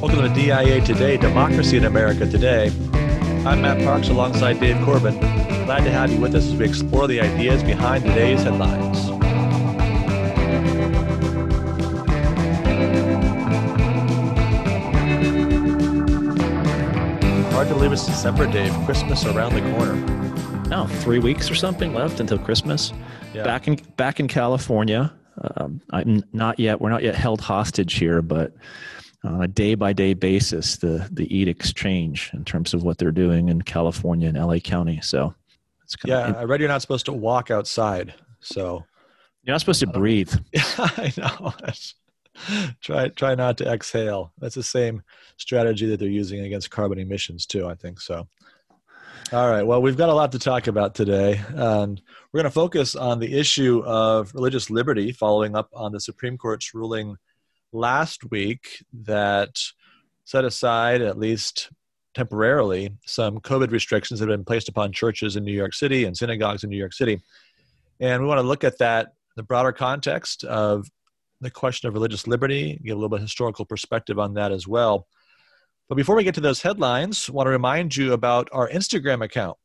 Welcome to DIA Today, Democracy in America Today. I'm Matt Parks alongside Dave Corbin. Glad to have you with us as we explore the ideas behind today's headlines. Hard to believe it's December, Dave. Christmas around the corner. No, three weeks or something left until Christmas. Yeah. Back in back in California, um, I'm not yet. We're not yet held hostage here, but on a day by day basis, the the edicts change in terms of what they're doing in California and LA County. So it's kind yeah. Of, I read you're not supposed to walk outside, so you're not supposed to uh, breathe. Yeah, I know. try try not to exhale. That's the same strategy that they're using against carbon emissions too. I think so. All right. Well, we've got a lot to talk about today, and we're going to focus on the issue of religious liberty, following up on the Supreme Court's ruling last week that set aside, at least temporarily, some COVID restrictions that have been placed upon churches in New York City and synagogues in New York City. And we want to look at that the broader context of the question of religious liberty, give a little bit of historical perspective on that as well. But before we get to those headlines, I want to remind you about our Instagram account,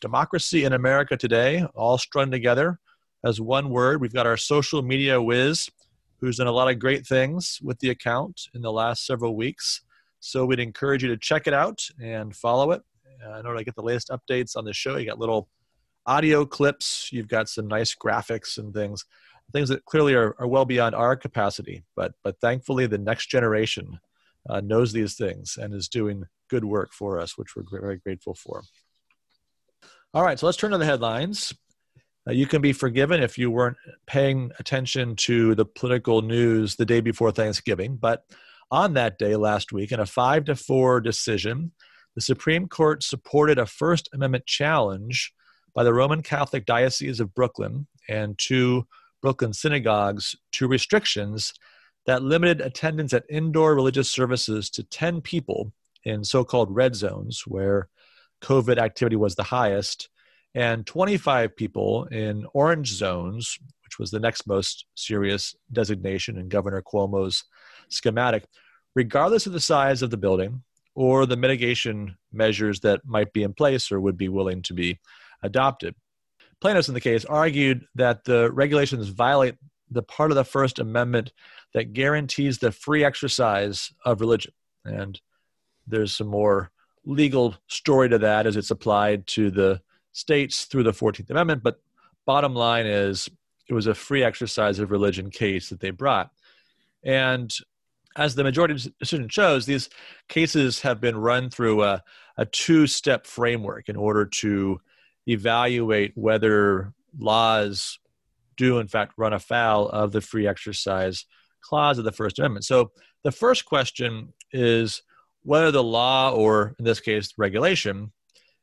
Democracy in America Today, all strung together as one word. We've got our social media whiz who's done a lot of great things with the account in the last several weeks. So we'd encourage you to check it out and follow it. Uh, in order to get the latest updates on the show, you got little audio clips, you've got some nice graphics and things, things that clearly are, are well beyond our capacity. But but thankfully, the next generation uh, knows these things and is doing good work for us, which we're very grateful for. All right, so let's turn to the headlines. You can be forgiven if you weren't paying attention to the political news the day before Thanksgiving. But on that day last week, in a five to four decision, the Supreme Court supported a First Amendment challenge by the Roman Catholic Diocese of Brooklyn and two Brooklyn synagogues to restrictions that limited attendance at indoor religious services to 10 people in so called red zones, where COVID activity was the highest, and 25 people in orange zones, which was the next most serious designation in Governor Cuomo's schematic, regardless of the size of the building or the mitigation measures that might be in place or would be willing to be adopted. Plaintiffs in the case argued that the regulations violate the part of the First Amendment that guarantees the free exercise of religion. And there's some more legal story to that as it's applied to the states through the 14th Amendment. But bottom line is, it was a free exercise of religion case that they brought. And as the majority decision shows, these cases have been run through a, a two step framework in order to evaluate whether laws do, in fact, run afoul of the free exercise clause of the First Amendment. So the first question is whether the law, or in this case, regulation,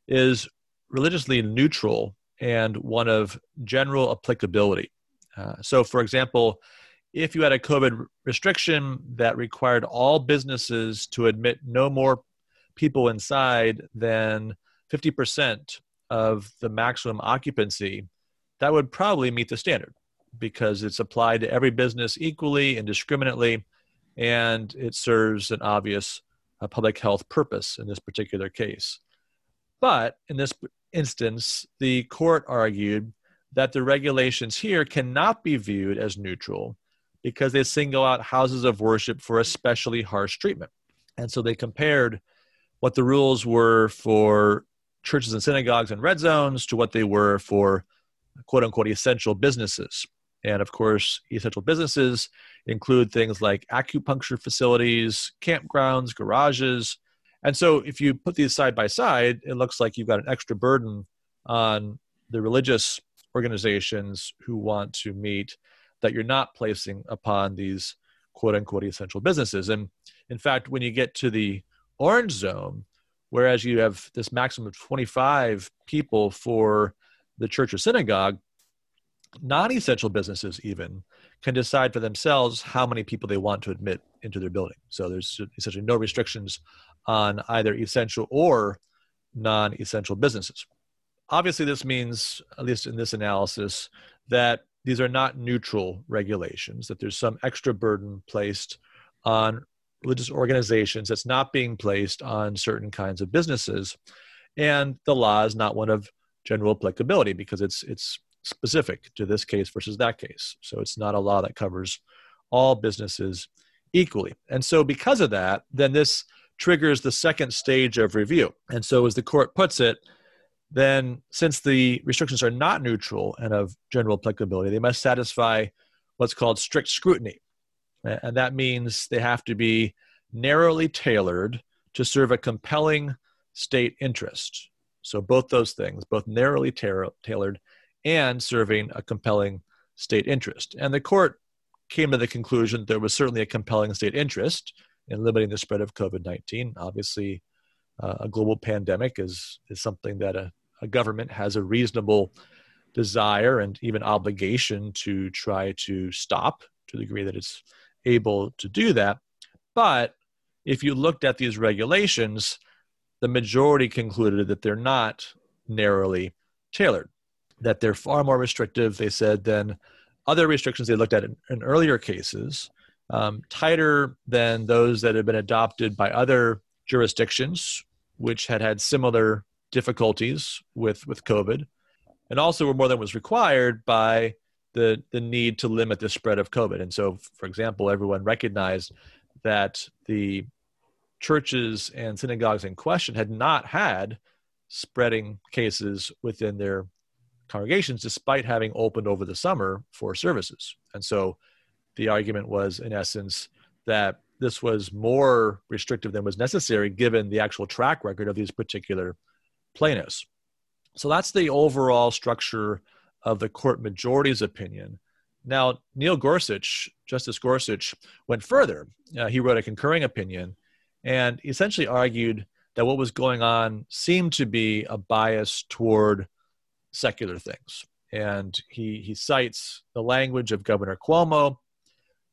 is religiously neutral and one of general applicability. Uh, so, for example, if you had a COVID restriction that required all businesses to admit no more people inside than 50% of the maximum occupancy, that would probably meet the standard because it's applied to every business equally, indiscriminately, and it serves an obvious uh, public health purpose in this particular case. But in this instance, the court argued that the regulations here cannot be viewed as neutral because they single out houses of worship for especially harsh treatment. And so they compared what the rules were for churches and synagogues and red zones to what they were for quote unquote essential businesses. And of course, essential businesses include things like acupuncture facilities, campgrounds, garages. And so if you put these side by side, it looks like you've got an extra burden on the religious organizations who want to meet that you're not placing upon these quote unquote essential businesses. And in fact, when you get to the orange zone, whereas you have this maximum of 25 people for the church or synagogue, non essential businesses even can decide for themselves how many people they want to admit into their building. So there's essentially no restrictions on either essential or non essential businesses. Obviously, this means, at least in this analysis, that these are not neutral regulations, that there's some extra burden placed on religious organizations that's not being placed on certain kinds of businesses. And the law is not one of general applicability because it's it's specific to this case versus that case. So it's not a law that covers all businesses equally. And so because of that, then this triggers the second stage of review. And so as the court puts it, then since the restrictions are not neutral and of general applicability, they must satisfy what's called strict scrutiny. And that means they have to be narrowly tailored to serve a compelling state interest. So, both those things, both narrowly tailored and serving a compelling state interest. And the court came to the conclusion there was certainly a compelling state interest in limiting the spread of COVID 19. Obviously, uh, a global pandemic is, is something that a, a government has a reasonable desire and even obligation to try to stop to the degree that it's able to do that. But if you looked at these regulations, the majority concluded that they're not narrowly tailored, that they're far more restrictive, they said, than other restrictions they looked at in, in earlier cases, um, tighter than those that had been adopted by other jurisdictions, which had had similar difficulties with, with COVID, and also were more than was required by the, the need to limit the spread of COVID. And so, for example, everyone recognized that the churches and synagogues in question had not had spreading cases within their congregations despite having opened over the summer for services. And so the argument was, in essence, that this was more restrictive than was necessary given the actual track record of these particular plaintiffs. So that's the overall structure of the court majority's opinion. Now, Neil Gorsuch, Justice Gorsuch, went further. Uh, he wrote a concurring opinion and essentially argued that what was going on seemed to be a bias toward secular things. And he, he cites the language of Governor Cuomo,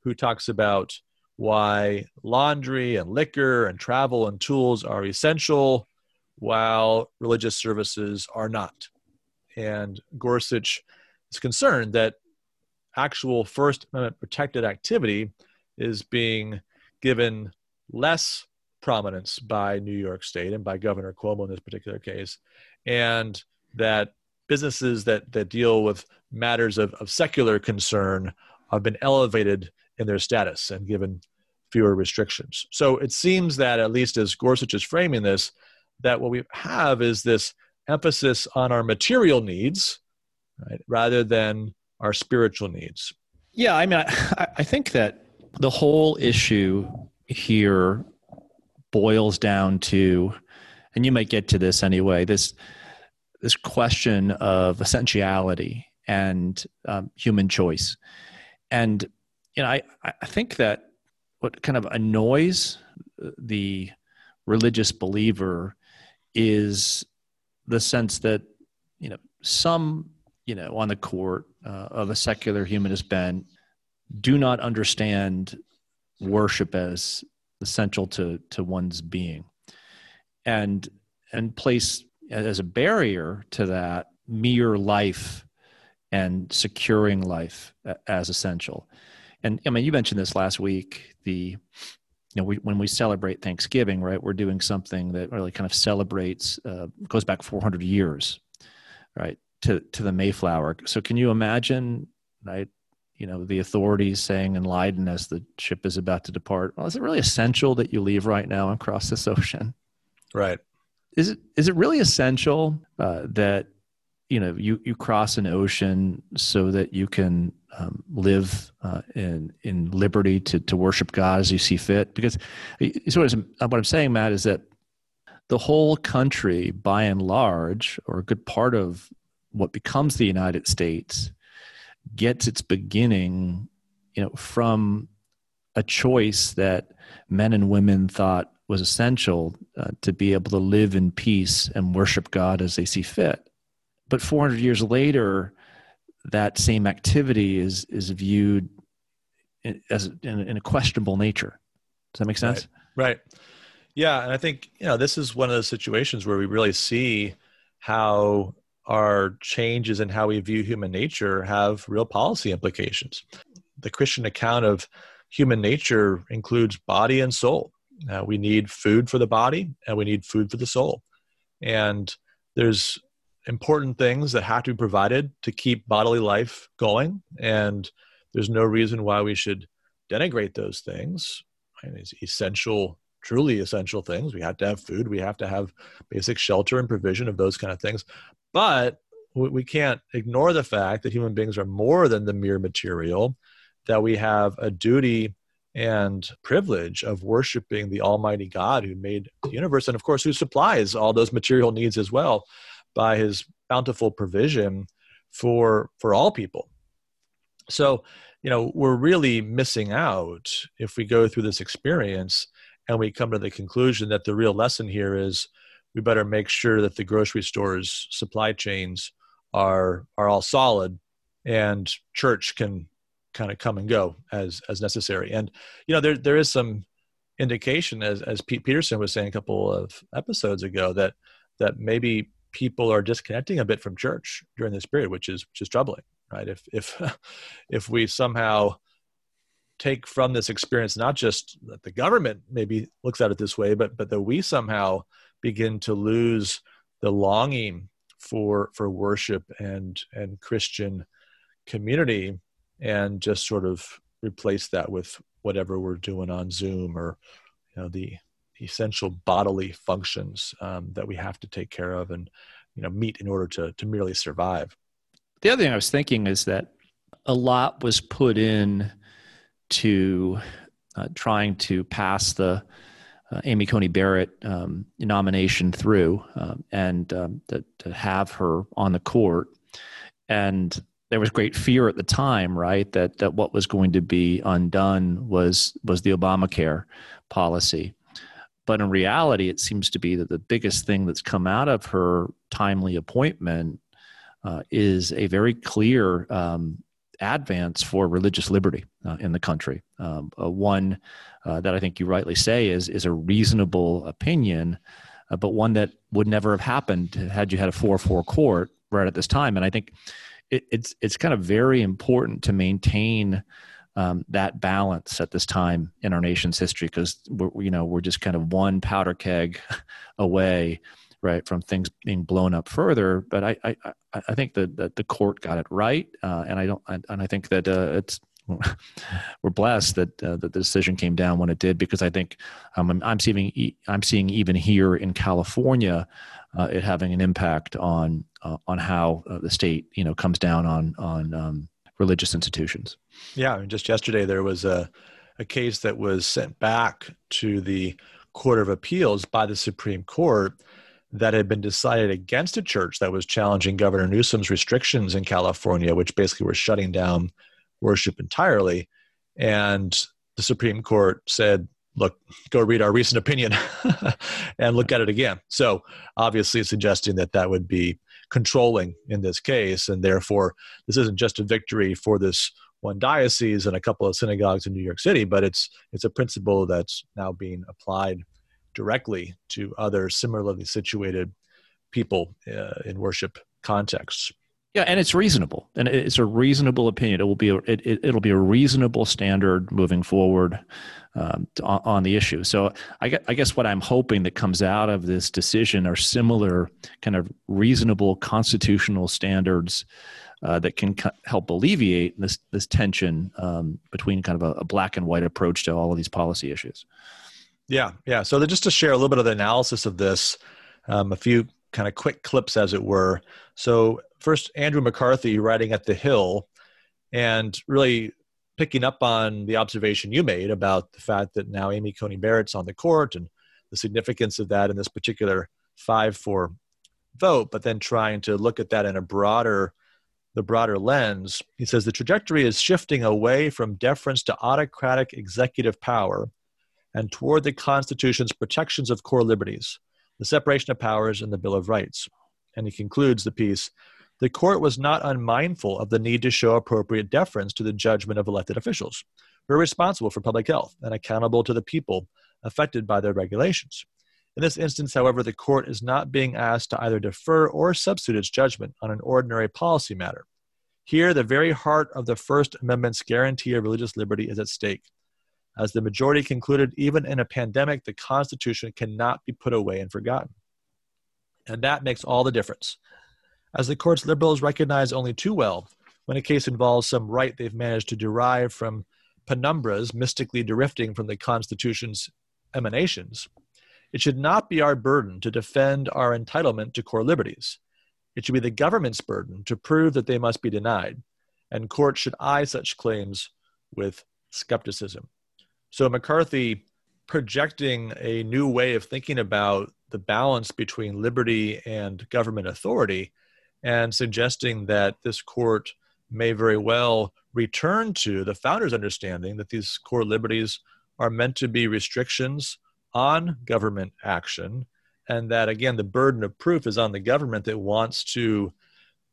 who talks about why laundry and liquor and travel and tools are essential while religious services are not. And Gorsuch is concerned that actual First Amendment protected activity is being given less prominence by New York State and by Governor Cuomo in this particular case, and that businesses that, that deal with matters of, of secular concern have been elevated in their status and given fewer restrictions. So it seems that, at least as Gorsuch is framing this, that what we have is this emphasis on our material needs right, rather than our spiritual needs. Yeah, I mean, I, I think that the whole issue here boils down to, and you might get to this anyway, this this question of essentiality and um, human choice. And you know, I, I think that what kind of annoys the religious believer is the sense that you know some you know on the court uh, of a secular humanist bent do not understand worship as essential to to one's being. And and place as a barrier to that mere life and securing life as essential and i mean you mentioned this last week the you know, we, when we celebrate Thanksgiving, right, we're doing something that really kind of celebrates, uh, goes back 400 years, right, to, to the Mayflower. So can you imagine, right, you know, the authorities saying in Leiden as the ship is about to depart, well, is it really essential that you leave right now and cross this ocean? Right. Is it, is it really essential uh, that, you know, you, you cross an ocean so that you can um, live uh, in in liberty to to worship God as you see fit. Because so what I'm saying, Matt, is that the whole country, by and large, or a good part of what becomes the United States, gets its beginning, you know, from a choice that men and women thought was essential uh, to be able to live in peace and worship God as they see fit. But 400 years later, that same activity is is viewed as in, in a questionable nature. Does that make sense? Right. right. Yeah, and I think you know this is one of those situations where we really see how our changes in how we view human nature have real policy implications. The Christian account of human nature includes body and soul. Uh, we need food for the body and we need food for the soul. And there's important things that have to be provided to keep bodily life going. And there's no reason why we should denigrate those things. I mean, it's essential, truly essential things. We have to have food, we have to have basic shelter and provision of those kind of things. But we can't ignore the fact that human beings are more than the mere material, that we have a duty and privilege of worshiping the Almighty God who made the universe and, of course, who supplies all those material needs as well by his bountiful provision for for all people. So, you know, we're really missing out if we go through this experience and we come to the conclusion that the real lesson here is we better make sure that the grocery stores supply chains are are all solid and church can kind of come and go as as necessary and you know there there is some indication as as Pete Peterson was saying a couple of episodes ago that that maybe people are disconnecting a bit from church during this period which is which is troubling right? If if if we somehow take from this experience not just that the government maybe looks at it this way but but that we somehow begin to lose the longing for for worship and and Christian community and just sort of replace that with whatever we're doing on Zoom or you know the essential bodily functions um, that we have to take care of and you know meet in order to to merely survive. The other thing I was thinking is that a lot was put in to uh, trying to pass the uh, Amy Coney Barrett um, nomination through um, and um, to, to, have her on the court. And there was great fear at the time, right, that that what was going to be undone was was the Obamacare policy. But in reality, it seems to be that the biggest thing that's come out of her timely appointment uh, is a very clear um, advance for religious liberty uh, in the country. Um, uh, one uh, that I think you rightly say is is a reasonable opinion, uh, but one that would never have happened had you had a four four court right at this time. And I think it, it's it's kind of very important to maintain. Um, that balance at this time in our nation's history, because we're you know we're just kind of one powder keg away right from things being blown up further. But i i i think that, that the court got it right uh, and i don't and i think that uh, it's we're blessed that uh, that the decision came down when it did because I think um, I'm, I'm, seeing I'm seeing even here in California uh, it having an impact on uh, on how uh, the state you know comes down on on um, religious institutions. Yeah, I mean, just yesterday there was a a case that was sent back to the Court of Appeals by the Supreme Court that had been decided against a church that was challenging Governor Newsom's restrictions in California, which basically were shutting down worship entirely. And the Supreme Court said, look, go read our recent opinion and look at it again. So, obviously, suggesting that that would be controlling in this case. And therefore, this isn't just a victory for this one diocese and a couple of synagogues in New York City, but it's, it's a principle that's now being applied directly to other similarly situated people uh, in worship contexts. Yeah, and it's reasonable, and it's a reasonable opinion. It will be a, it, it, will be a reasonable standard moving forward um, on, on, the issue. So I, I guess what I'm hoping that comes out of this decision are similar kind of reasonable constitutional standards uh, that can help alleviate this this tension um, between kind of a, a, black and white approach to all of these policy issues. Yeah, yeah. So just to share a little bit of the analysis of this, um, a few kind of quick clips, as it were. So first, Andrew McCarthy writing at the Hill, and really picking up on the observation you made about the fact that now Amy Coney Barrett's on the court and the significance of that in this particular five-four vote, but then trying to look at that in a broader the broader lens, he says the trajectory is shifting away from deference to autocratic executive power and toward the Constitution's protections of core liberties the separation of powers, and the Bill of Rights. And he concludes the piece the court was not unmindful of the need to show appropriate deference to the judgment of elected officials who are responsible for public health and accountable to the people affected by their regulations. In this instance, however, the court is not being asked to either defer or substitute its judgment on an ordinary policy matter. Here, the very heart of the First Amendment's guarantee of religious liberty is at stake. As the majority concluded, even in a pandemic, the Constitution cannot be put away and forgotten. And that makes all the difference. As the court's liberals recognize only too well, when a case involves some right they've managed to derive from penumbras mystically drifting from the Constitution's emanations, it should not be our burden to defend our entitlement to core liberties. It should be the government's burden to prove that they must be denied, and courts should eye such claims with skepticism. So McCarthy projecting a new way of thinking about the balance between liberty and government authority and suggesting that this court may very well return to the founders' understanding that these core liberties are meant to be restrictions on government action, and that again, the burden of proof is on the government that wants to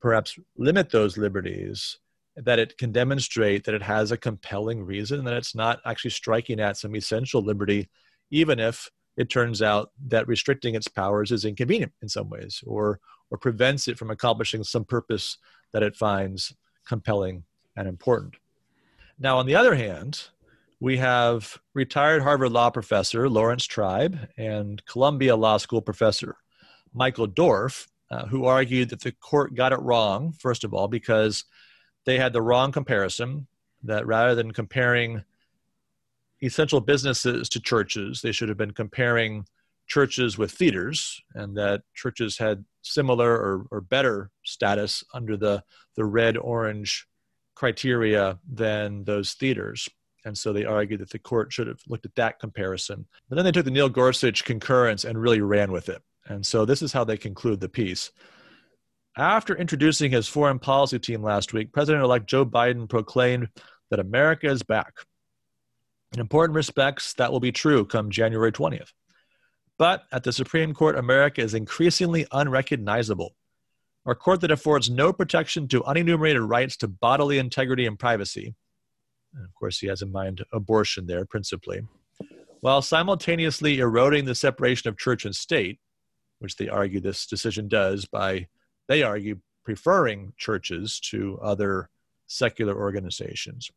perhaps limit those liberties, that it can demonstrate that it has a compelling reason, that it's not actually striking at some essential liberty, even if it turns out that restricting its powers is inconvenient in some ways or or prevents it from accomplishing some purpose that it finds compelling and important. Now, on the other hand, we have retired Harvard Law professor Laurence Tribe and Columbia Law School professor Michael Dorf, uh, who argued that the court got it wrong, first of all, because they had the wrong comparison, that rather than comparing essential businesses to churches, they should have been comparing churches with theaters, and that churches had similar or, or better status under the, the red orange criteria than those theaters. And so they argued that the court should have looked at that comparison. But then they took the Neil Gorsuch concurrence and really ran with it. And so this is how they conclude the piece. After introducing his foreign policy team last week, President elect Joe Biden proclaimed that America is back. In important respects, that will be true come January 20th. But at the Supreme Court, America is increasingly unrecognizable. Our court that affords no protection to unenumerated rights to bodily integrity and privacy. And of course, he has in mind abortion there, principally, while simultaneously eroding the separation of church and state, which they argue this decision does by, they argue, preferring churches to other secular organizations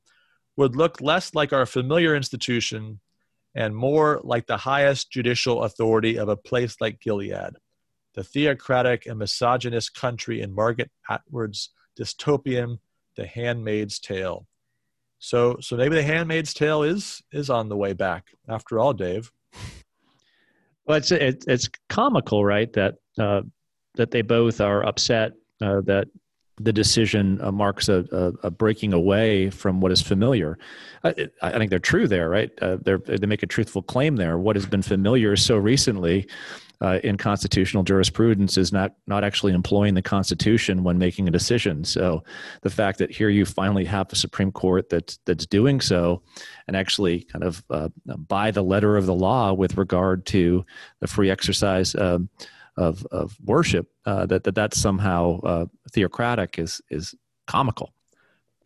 would look less like our familiar institution and more like the highest judicial authority of a place like Gilead, the theocratic and misogynist country in Margaret Atwood's dystopian The Handmaid's Tale. So, so maybe The Handmaid's Tale is is on the way back after all, Dave. Well, it's it's, it's comical, right? That uh, that they both are upset uh, that the decision uh, marks a, a, a, breaking away from what is familiar. I, I think they're true there, right? Uh, they make a truthful claim there. What has been familiar so recently uh, in constitutional jurisprudence is not not actually employing the Constitution when making a decision. So the fact that here you finally have a Supreme Court that that's doing so, and actually kind of uh, by the letter of the law with regard to the free exercise. Um, of of worship uh, that, that that's somehow uh, theocratic is is comical.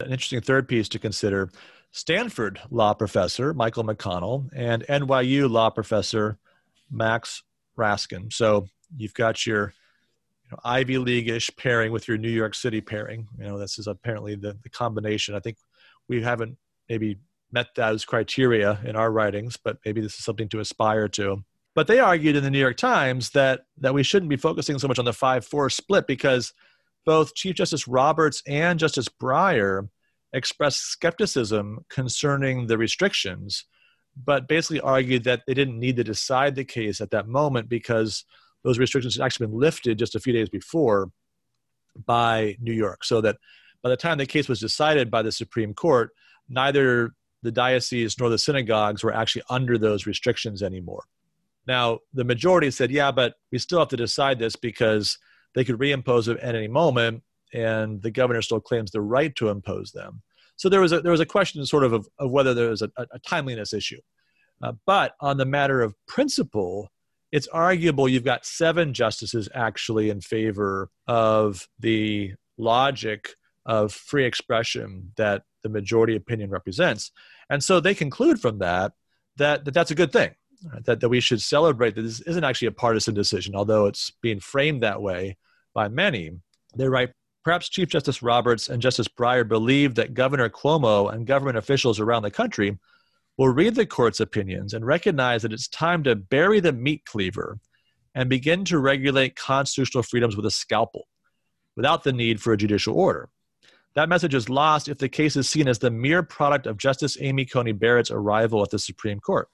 An interesting third piece to consider: Stanford law professor Michael McConnell and NYU law professor Max Raskin. So you've got your you know, Ivy League-ish pairing with your New York City pairing. You know, this is apparently the, the combination. I think we haven't maybe met those criteria in our writings, but maybe this is something to aspire to. But they argued in the New York Times that that we shouldn't be focusing so much on the five-four split because both Chief Justice Roberts and Justice Breyer expressed skepticism concerning the restrictions, but basically argued that they didn't need to decide the case at that moment because those restrictions had actually been lifted just a few days before by New York. So that by the time the case was decided by the Supreme Court, neither the diocese nor the synagogues were actually under those restrictions anymore. Now, the majority said, yeah, but we still have to decide this because they could reimpose it at any moment, and the governor still claims the right to impose them. So there was a, there was a question sort of of, of whether there was a, a timeliness issue. Uh, but on the matter of principle, it's arguable you've got seven justices actually in favor of the logic of free expression that the majority opinion represents. And so they conclude from that that, that that's a good thing that, that we should celebrate that this isn't actually a partisan decision, although it's being framed that way by many. They write, perhaps Chief Justice Roberts and Justice Breyer believed that Governor Cuomo and government officials around the country will read the court's opinions and recognize that it's time to bury the meat cleaver and begin to regulate constitutional freedoms with a scalpel without the need for a judicial order. That message is lost if the case is seen as the mere product of Justice Amy Coney Barrett's arrival at the Supreme Court.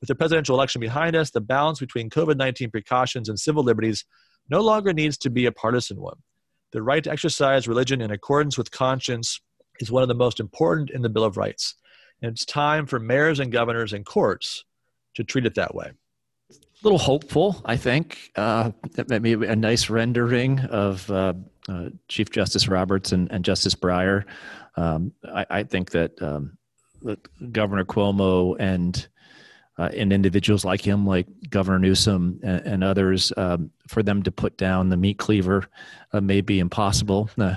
With the presidential election behind us, the balance between COVID 19 precautions and civil liberties no longer needs to be a partisan one. The right to exercise religion in accordance with conscience is one of the most important in the Bill of Rights. And it's time for mayors and governors and courts to treat it that way. A little hopeful, I think. Uh, a nice rendering of uh, uh, Chief Justice Roberts and, and Justice Breyer. Um, I, I, think that, um, that Governor Cuomo and uh, and individuals like him, like Governor Newsom and, and others, um, for them to put down the meat cleaver uh, may be impossible, uh,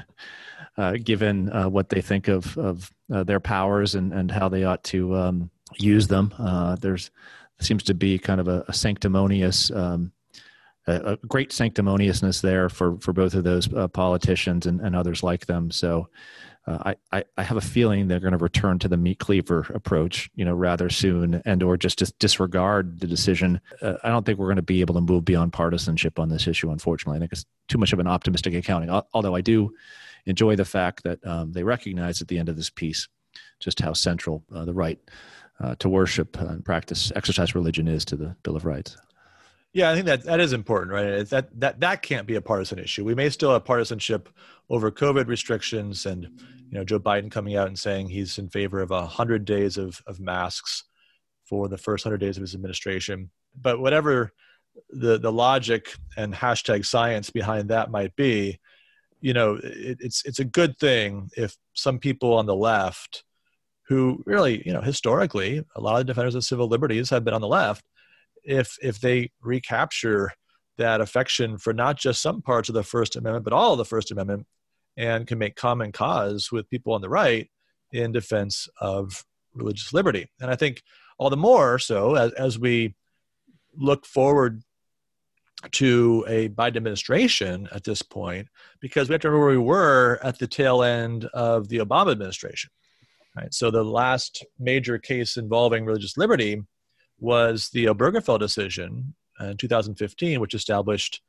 uh given uh, what they think of of uh, their powers and, and how they ought to um, use them. there's seems to be kind of a, a sanctimonious. Um, a, great sanctimoniousness there for, for both of those politicians and, and others like them. So, uh, I, I have a feeling they're going to return to the meat cleaver approach, you know, rather soon, and or just, just disregard the decision. Uh, I don't think we're going to be able to move beyond partisanship on this issue. Unfortunately, I think it's too much of an optimistic accounting. Although I do enjoy the fact that um, they recognize at the end of this piece just how central uh, the right uh, to worship and practice, exercise religion is to the Bill of Rights. Yeah, I think that that is important, right? That that that can't be a partisan issue. We may still have partisanship over COVID restrictions, and you know Joe Biden coming out and saying he's in favor of hundred days of of masks for the first hundred days of his administration. But whatever the the logic and hashtag science behind that might be, you know, it, it's it's a good thing if some people on the left, who really you know historically a lot of defenders of civil liberties have been on the left if if they recapture that affection for not just some parts of the First Amendment, but all of the First Amendment, and can make common cause with people on the right in defense of religious liberty. And I think all the more so as, as we look forward to a Biden administration at this point, because we have to remember where we were at the tail end of the Obama administration. Right. So the last major case involving religious liberty was the Obergefell decision in 2015, which established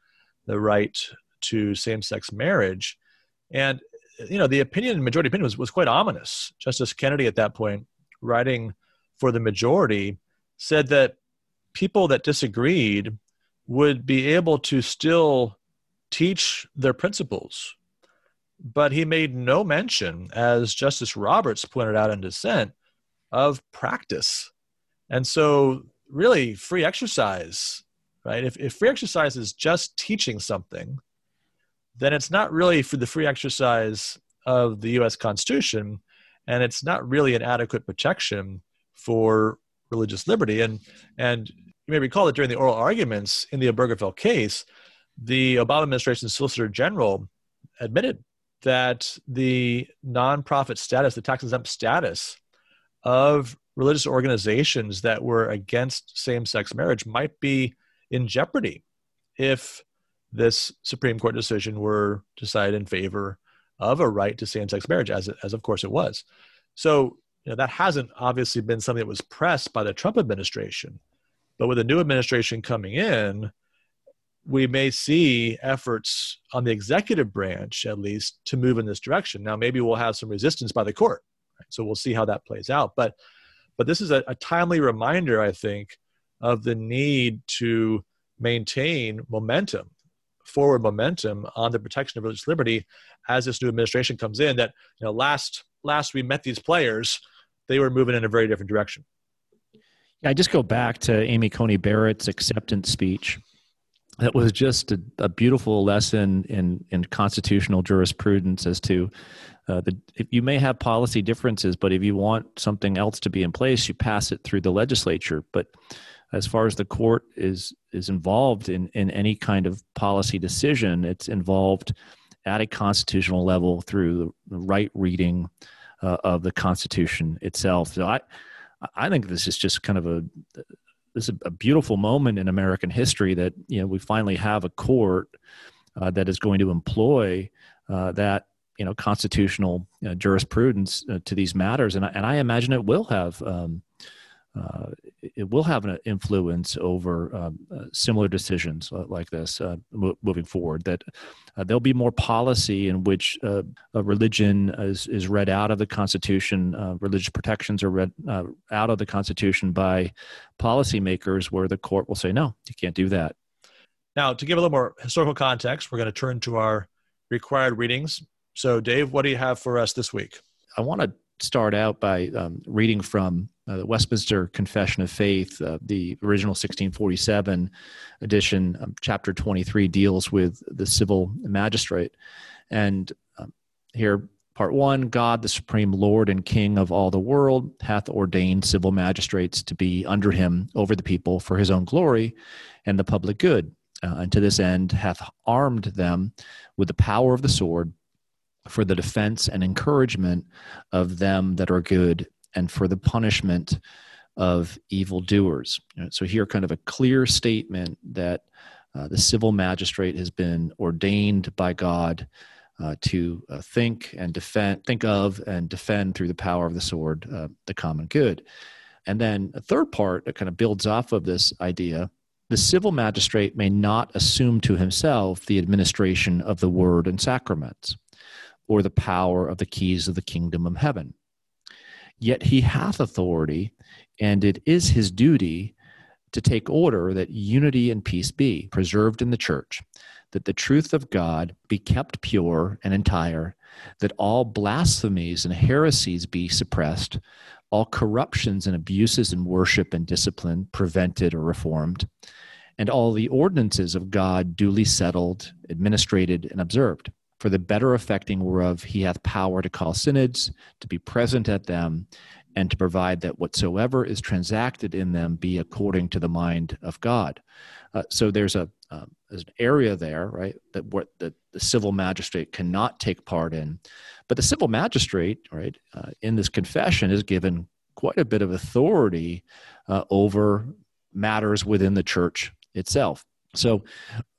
the right to same-sex marriage. And you know, the opinion, majority opinion, was, was quite ominous. Justice Kennedy, at that point, writing for the majority, said that people that disagreed would be able to still teach their principles. But he made no mention, as Justice Roberts pointed out in dissent, of practice and so, really, free exercise, right? If, if free exercise is just teaching something, then it's not really for the free exercise of the US Constitution, and it's not really an adequate protection for religious liberty. And, and you may recall that during the oral arguments in the Obergefell case, the Obama administration Solicitor General admitted that the nonprofit status, the tax exempt status of religious organizations that were against same sex marriage might be in jeopardy if this Supreme Court decision were decided in favor of a right to same sex marriage, as, as of course it was. So you know, that hasn't obviously been something that was pressed by the Trump administration. But with a new administration coming in, we may see efforts on the executive branch, at least, to move in this direction. Now, maybe we'll have some resistance by the court. Right? So we'll see how that plays out. But but this is a, a timely reminder, I think, of the need to maintain momentum, forward momentum on the protection of religious liberty as this new administration comes in. That you know, last last we met these players, they were moving in a very different direction. Yeah, I just go back to Amy Coney Barrett's acceptance speech. That was just a, a beautiful lesson in in constitutional jurisprudence as to uh, the, you may have policy differences, but if you want something else to be in place, you pass it through the legislature. But as far as the court is is involved in in any kind of policy decision, it's involved at a constitutional level through the right reading uh, of the Constitution itself. So I I think this is just kind of a this is a beautiful moment in American history that you know we finally have a court uh, that is going to employ uh, that you know constitutional uh, jurisprudence uh, to these matters, and I, and I imagine it will have um, uh, it will have an influence over um, uh, similar decisions like this uh, mo- moving forward. That uh, there'll be more policy in which uh, a religion is, is read out of the Constitution, uh, religious protections are read out of the Constitution by policymakers, where the court will say, no, you can't do that. Now, to give a little more historical context, we're going to turn to our required readings. So, Dave, what do you have for us this week? I want to start out by um, reading from uh, the Westminster Confession of Faith, uh, the original 1647 edition, um, chapter 23 deals with the civil magistrate. And um, here, part one God, the supreme Lord and King of all the world, hath ordained civil magistrates to be under him over the people for his own glory and the public good. Uh, and to this end hath armed them with the power of the sword for the defense and encouragement of them that are good and for the punishment of evildoers. So, here, kind of a clear statement that uh, the civil magistrate has been ordained by God uh, to uh, think and defend, think of and defend through the power of the sword uh, the common good. And then a third part that kind of builds off of this idea the civil magistrate may not assume to himself the administration of the word and sacraments or the power of the keys of the kingdom of heaven. Yet he hath authority, and it is his duty to take order that unity and peace be preserved in the church, that the truth of God be kept pure and entire, that all blasphemies and heresies be suppressed, all corruptions and abuses in worship and discipline prevented or reformed, and all the ordinances of God duly settled, administrated, and observed for the better effecting whereof he hath power to call synods, to be present at them, and to provide that whatsoever is transacted in them be according to the mind of God. Uh, so there's a uh, there's an area there, right, that what the, the civil magistrate cannot take part in, but the civil magistrate, right, uh, in this confession is given quite a bit of authority uh, over matters within the church itself. So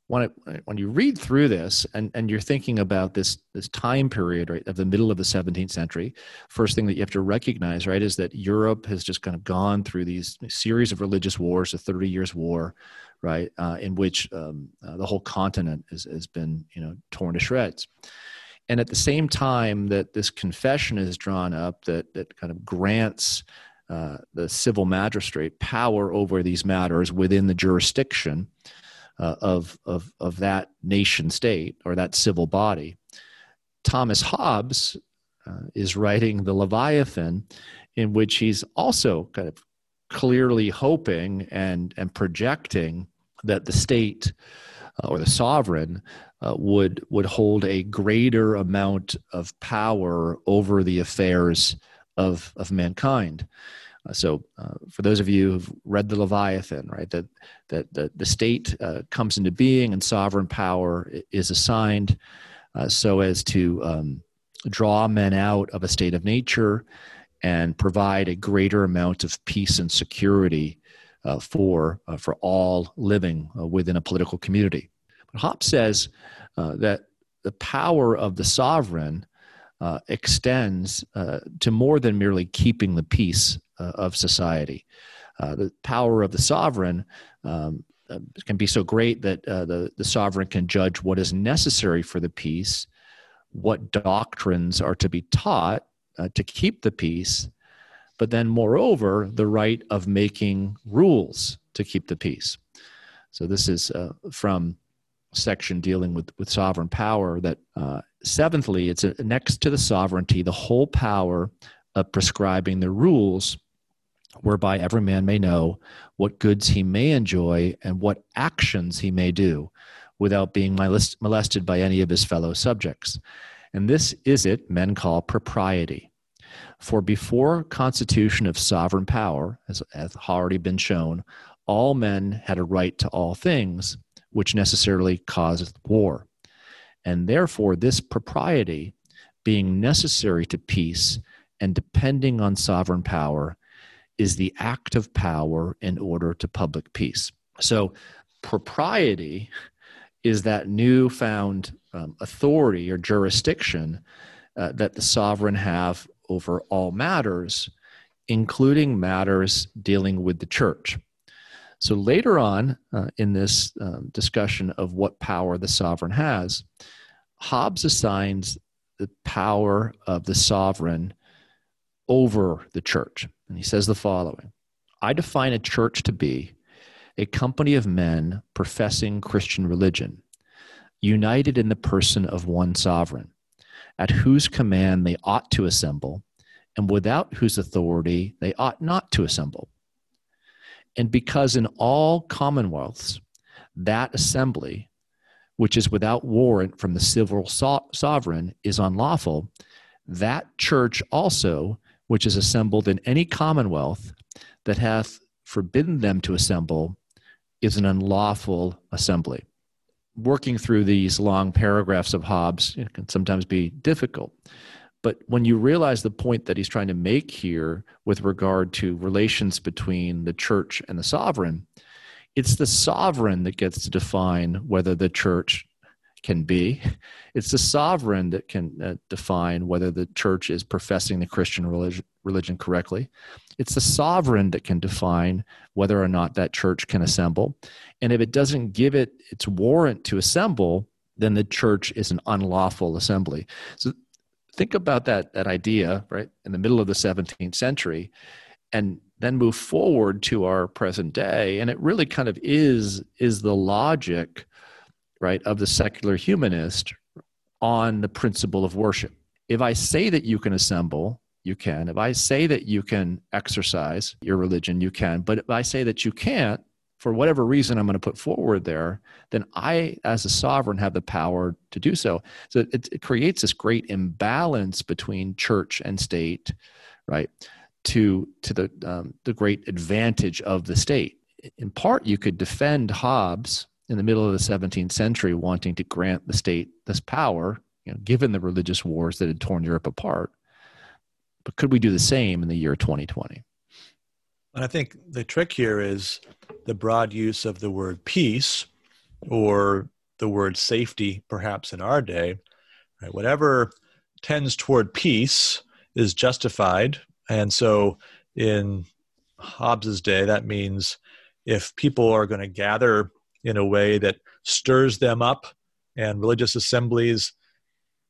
when it, when you read through this and, and you're thinking about this this time period right of the middle of the 17th century first thing that you have to recognize right is that europe has just kind of gone through these series of religious wars the 30 years war right uh, in which um, uh, the whole continent has, has been you know torn to shreds. And at the same time that this confession is drawn up that that kind of grants uh, the civil magistrate power over these matters within the jurisdiction uh, of, of, of that nation state or that civil body. Thomas Hobbes uh, is writing the Leviathan, in which he's also kind of clearly hoping and, and projecting that the state uh, or the sovereign uh, would, would hold a greater amount of power over the affairs of, of mankind. Uh, so, uh, for those of you who've read the Leviathan, right, that that the, the state uh, comes into being and sovereign power is assigned uh, so as to um, draw men out of a state of nature and provide a greater amount of peace and security uh, for for all living within a political community. But Hobbes says that the power of the sovereign uh, extends uh, to more than merely keeping the peace of society. Uh, the power of the sovereign um, uh, can be so great that uh, the, the sovereign can judge what is necessary for the peace, what doctrines are to be taught to keep the peace, but then, moreover, the right of making rules to keep the peace. So, this is from section dealing with, with sovereign power that uh, seventhly it's next to the sovereignty the whole power of prescribing the rules whereby every man may know what goods he may enjoy and what actions he may do without being molested by any of his fellow subjects. And this is it men call propriety. For before constitution of sovereign power, as has already been shown, all men had a right to all things, which necessarily causeth war. And therefore, this propriety, being necessary to peace and depending on sovereign power, is the act of power in order to public peace. So, propriety is that newfound um, authority or jurisdiction uh, that the sovereign have over all matters including matters dealing with the church. So later on uh, in this um, discussion of what power the sovereign has, Hobbes assigns the power of the sovereign over the church. And he says the following I define a church to be a company of men professing Christian religion, united in the person of one sovereign, at whose command they ought to assemble, and without whose authority they ought not to assemble. And because in all commonwealths, that assembly, which is without warrant from the civil so- sovereign, is unlawful, that church also, which is assembled in any commonwealth that hath forbidden them to assemble, is an unlawful assembly. Working through these long paragraphs of Hobbes can sometimes be difficult. But when you realize the point that he's trying to make here with regard to relations between the church and the sovereign, it's the sovereign that gets to define whether the church can be. It's the sovereign that can uh, define whether the church is professing the Christian religion, religion correctly. It's the sovereign that can define whether or not that church can assemble. And if it doesn't give it its warrant to assemble, then the church is an unlawful assembly. So think about that that idea right in the middle of the 17th century and then move forward to our present day and it really kind of is is the logic right of the secular humanist on the principle of worship if i say that you can assemble you can if i say that you can exercise your religion you can but if i say that you can't for whatever reason I'm going to put forward there, then I, as a sovereign, have the power to do so. So it, it creates this great imbalance between church and state, right? To to the um, the great advantage of the state. In part, you could defend Hobbes in the middle of the 17th century wanting to grant the state this power, you know, given the religious wars that had torn Europe apart. But could we do the same in the year 2020? And I think the trick here is the broad use of the word peace or the word safety, perhaps in our day. Right? Whatever tends toward peace is justified. And so in Hobbes's day, that means if people are going to gather in a way that stirs them up and religious assemblies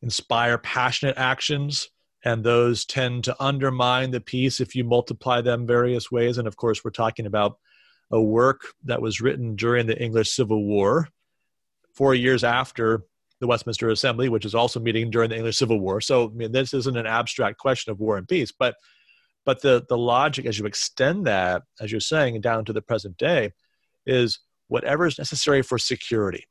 inspire passionate actions and those tend to undermine the peace if you multiply them various ways and of course we're talking about a work that was written during the English Civil War, four years after the Westminster Assembly, which is also meeting during the English Civil War. So, I mean, this isn't an abstract question of war and peace, but but the the logic as you extend that, as you're saying, down to the present day, is whatever is necessary for security,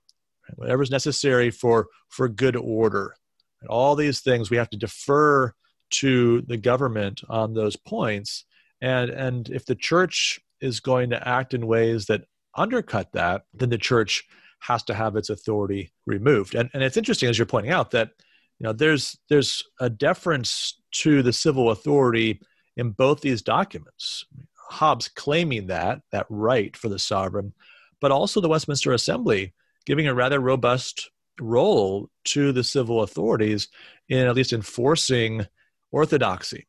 right? whatever is necessary for for good order, and all these things we have to defer to the government on those points. And and if the church is going to act in ways that undercut that, then the church has to have its authority removed. And, and it's interesting, as you're pointing out, that you know there's there's a deference to the civil authority in both these documents. Hobbes claiming that that right for the sovereign, but also the Westminster Assembly giving a rather robust role to the civil authorities in at least enforcing orthodoxy.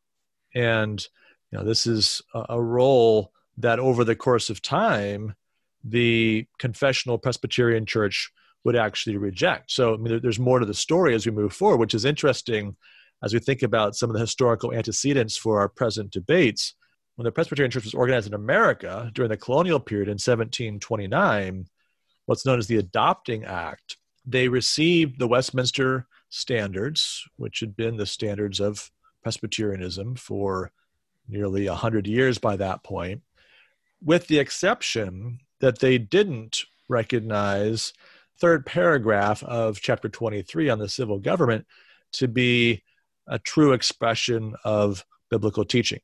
And you know this is a, role that over the course of time, the confessional Presbyterian church would actually reject. So I mean, there's more to the story as we move forward, which is interesting as we think about some of the historical antecedents for our present debates. When the Presbyterian Church was organized in America during the colonial period in 1729, what's known as the Adopting Act, they received the Westminster Standards, which had been the standards of Presbyterianism for nearly 100 years by that point with the exception that they didn't recognize third paragraph of chapter 23 on the civil government to be a true expression of biblical teaching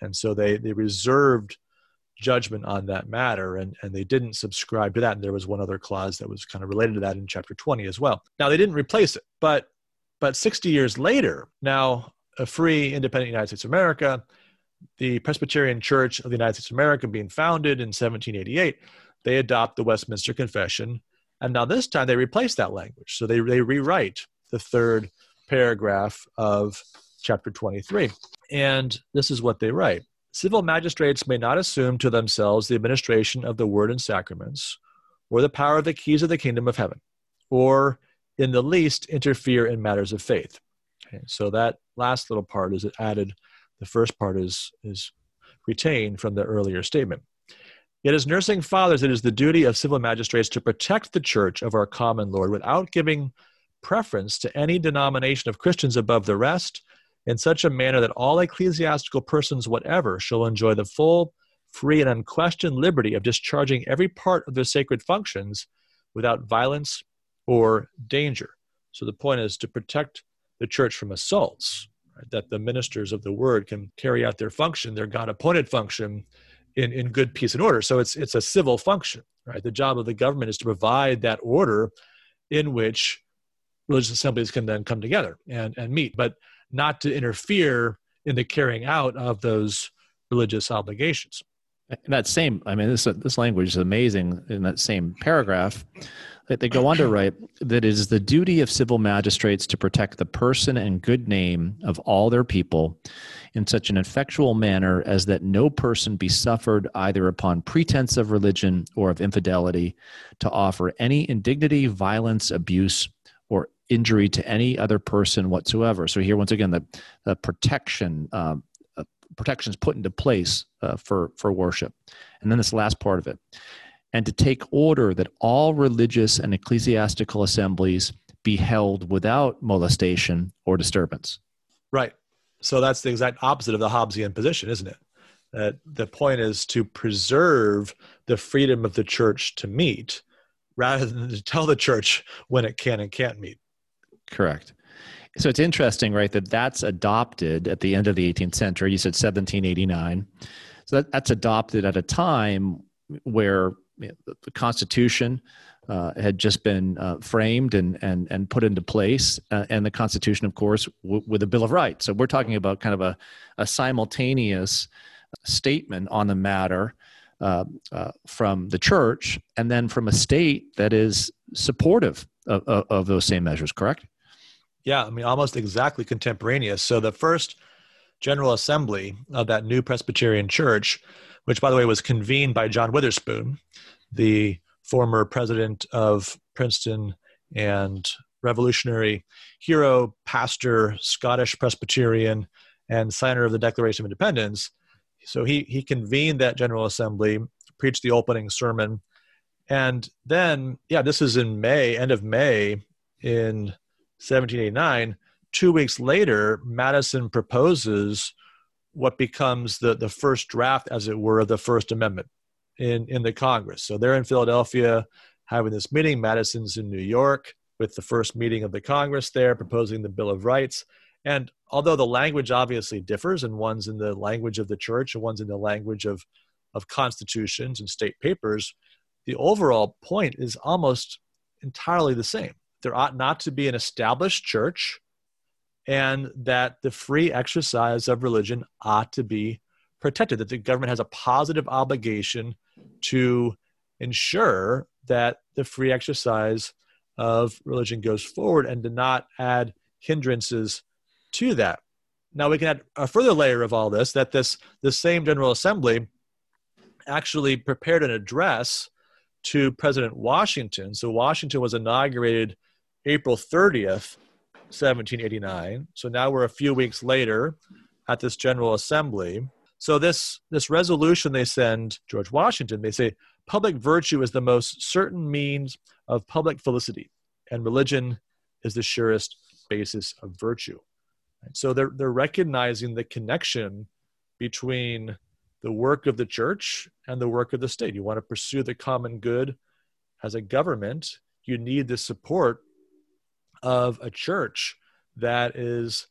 and so they they reserved judgment on that matter and and they didn't subscribe to that and there was one other clause that was kind of related to that in chapter 20 as well now they didn't replace it but but 60 years later now a free independent united states of america the Presbyterian Church of the United States of America being founded in 1788, they adopt the Westminster Confession. And now this time they replace that language. So they, they rewrite the third paragraph of chapter 23. And this is what they write civil magistrates may not assume to themselves the administration of the word and sacraments, or the power of the keys of the kingdom of heaven, or in the least interfere in matters of faith. Okay, so that last little part is added. The first part is is retained from the earlier statement. Yet, as nursing fathers, it is the duty of civil magistrates to protect the church of our common Lord without giving preference to any denomination of Christians above the rest, in such a manner that all ecclesiastical persons whatever shall enjoy the full, free, and unquestioned liberty of discharging every part of their sacred functions without violence or danger. So the point is to protect the church from assaults, right? that the ministers of the word can carry out their function, their God appointed function, in, in good peace and order. So it's it's a civil function, right? The job of the government is to provide that order in which religious assemblies can then come together and, and meet, but not to interfere in the carrying out of those religious obligations. that same, I mean, this this language is amazing. In that same paragraph, that they go on to write that it is the duty of civil magistrates to protect the person and good name of all their people in such an effectual manner as that no person be suffered either upon pretense of religion or of infidelity to offer any indignity, violence, abuse, injury to any other person whatsoever. So here, once again, the, the protection. Um, uh, protections put into place uh, for for worship, and then this last part of it, and to take order that all religious and ecclesiastical assemblies be held without molestation or disturbance. Right. So that's the exact opposite of the Hobbesian position, isn't it? That the point is to preserve the freedom of the church to meet rather than to tell the church when it can and can't meet. Correct. So it's interesting, right, that that's adopted at the end of the 18th century. You said 1789. So that, that's adopted at a time where the Constitution uh, had just been uh, framed and, and, and put into place, uh, and the Constitution, of course, w- with the Bill of Rights. So we're talking about kind of a, a simultaneous statement on the matter uh, uh, from the church and then from a state that is supportive of, of, of those same measures, correct? Yeah, I mean, almost exactly contemporaneous. So the first General Assembly of that new Presbyterian church, which, by the way, was convened by John Witherspoon, the former president of Princeton and revolutionary hero, pastor, Scottish Presbyterian, and signer of the Declaration of Independence. So he, he convened that General Assembly, preached the opening sermon. And then, yeah, this is in May, end of May in 1789. Two weeks later, Madison proposes what becomes the, the first draft, as it were, of the First Amendment in, in the Congress. So they're in Philadelphia having this meeting. Madison's in New York with the first meeting of the Congress there, proposing the Bill of Rights. And although the language obviously differs, and one's in the language of the church and one's in the language of, of constitutions and state papers, the overall point is almost entirely the same. There ought not to be an established church, and that the free exercise of religion ought to be protected, that the government has a positive obligation to ensure that the free exercise of religion goes forward and to not add hindrances to that. Now we can add a further layer of all this that this this same General Assembly actually prepared an address to President Washington. So Washington was inaugurated April 30th, 1789. So now we're a few weeks later at this General Assembly. So this this resolution they send George Washington, they say public virtue is the most certain means of public felicity, and religion is the surest basis of virtue. So they're they're recognizing the connection between the work of the church and the work of the state. You want to pursue the common good as a government, you need the support of a church that is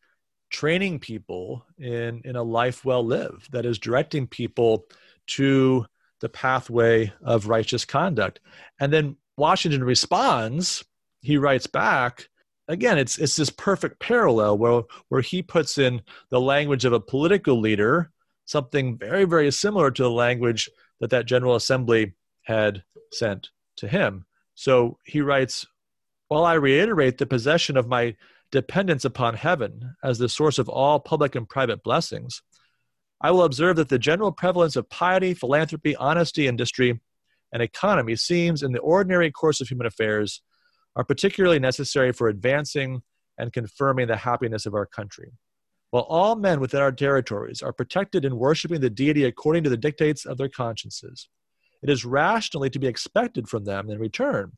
training people in in a life well lived that is directing people to the pathway of righteous conduct. And then washington responds he writes back again it's it's this perfect parallel where where he puts in the language of a political leader something very very similar to the language that that general assembly had sent to him. So he writes while i reiterate the possession of my dependence upon heaven as the source of all public and private blessings, I will observe that the general prevalence of piety, philanthropy, honesty, industry, and economy seems, in the ordinary course of human affairs, are particularly necessary for advancing and confirming the happiness of our country. While all men within our territories are protected in worshiping the deity according to the dictates of their consciences, it is rationally to be expected from them in return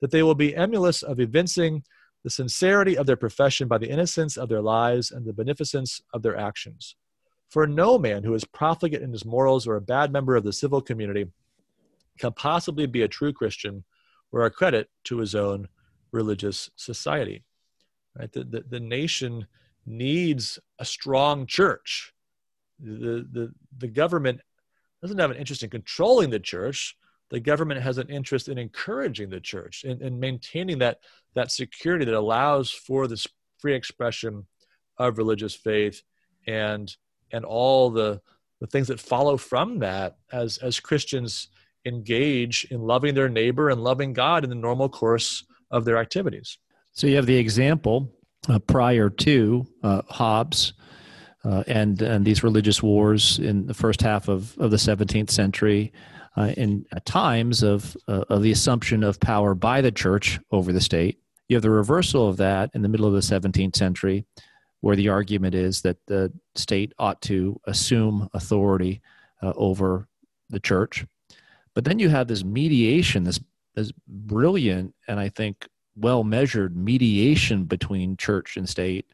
that they will be emulous of evincing the sincerity of their profession by the innocence of their lives and the beneficence of their actions. For no man who is profligate in his morals or a bad member of the civil community can possibly be a true Christian or a credit to his own religious society. Right? The, the, the nation needs a strong church. The, the, the government doesn't have an interest in controlling the church. The government has an interest in encouraging the church and in maintaining that, that security that allows for this free expression of religious faith and, and all the, the things that follow from that as, as Christians engage in loving their neighbor and loving God in the normal course of their activities. So you have the example uh, prior to uh, Hobbes uh, and and these religious wars in the first half of, of the 17th century, uh, in times of uh, of the assumption of power by the church over the state. You have the reversal of that in the middle of the 17th century, where the argument is that the state ought to assume authority uh, over the church. But then you have this mediation, this this brilliant and I think well measured mediation between church and state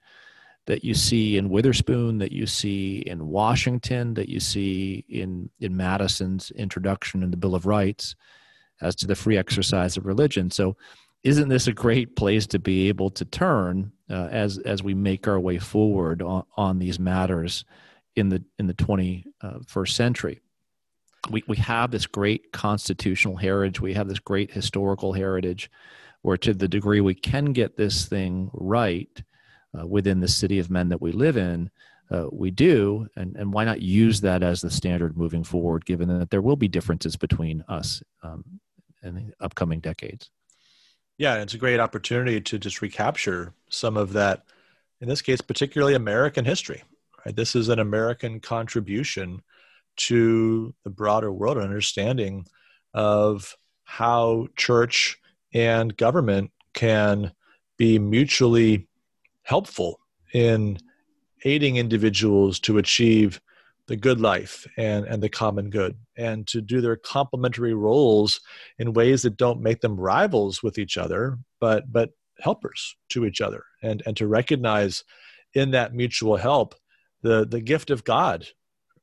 that you see in Witherspoon, that you see in Washington, that you see in, in Madison's introduction in the Bill of Rights as to the free exercise of religion. So, isn't this a great place to be able to turn uh, as as we make our way forward on, on these matters in the in the 21st uh, century? We we have this great constitutional heritage. We have this great historical heritage, where to the degree we can get this thing right uh, within the city of men that we live in, uh, we do, and, and why not use that as the standard moving forward, given that there will be differences between us um, in the upcoming decades? Yeah, it's a great opportunity to just recapture some of that, in this case, particularly American history. Right? This is an American contribution to the broader world, understanding of how church and government can be mutually helpful in aiding individuals to achieve the good life and, and the common good and to do their complementary roles in ways that don't make them rivals with each other but but helpers to each other and and to recognize in that mutual help the the gift of god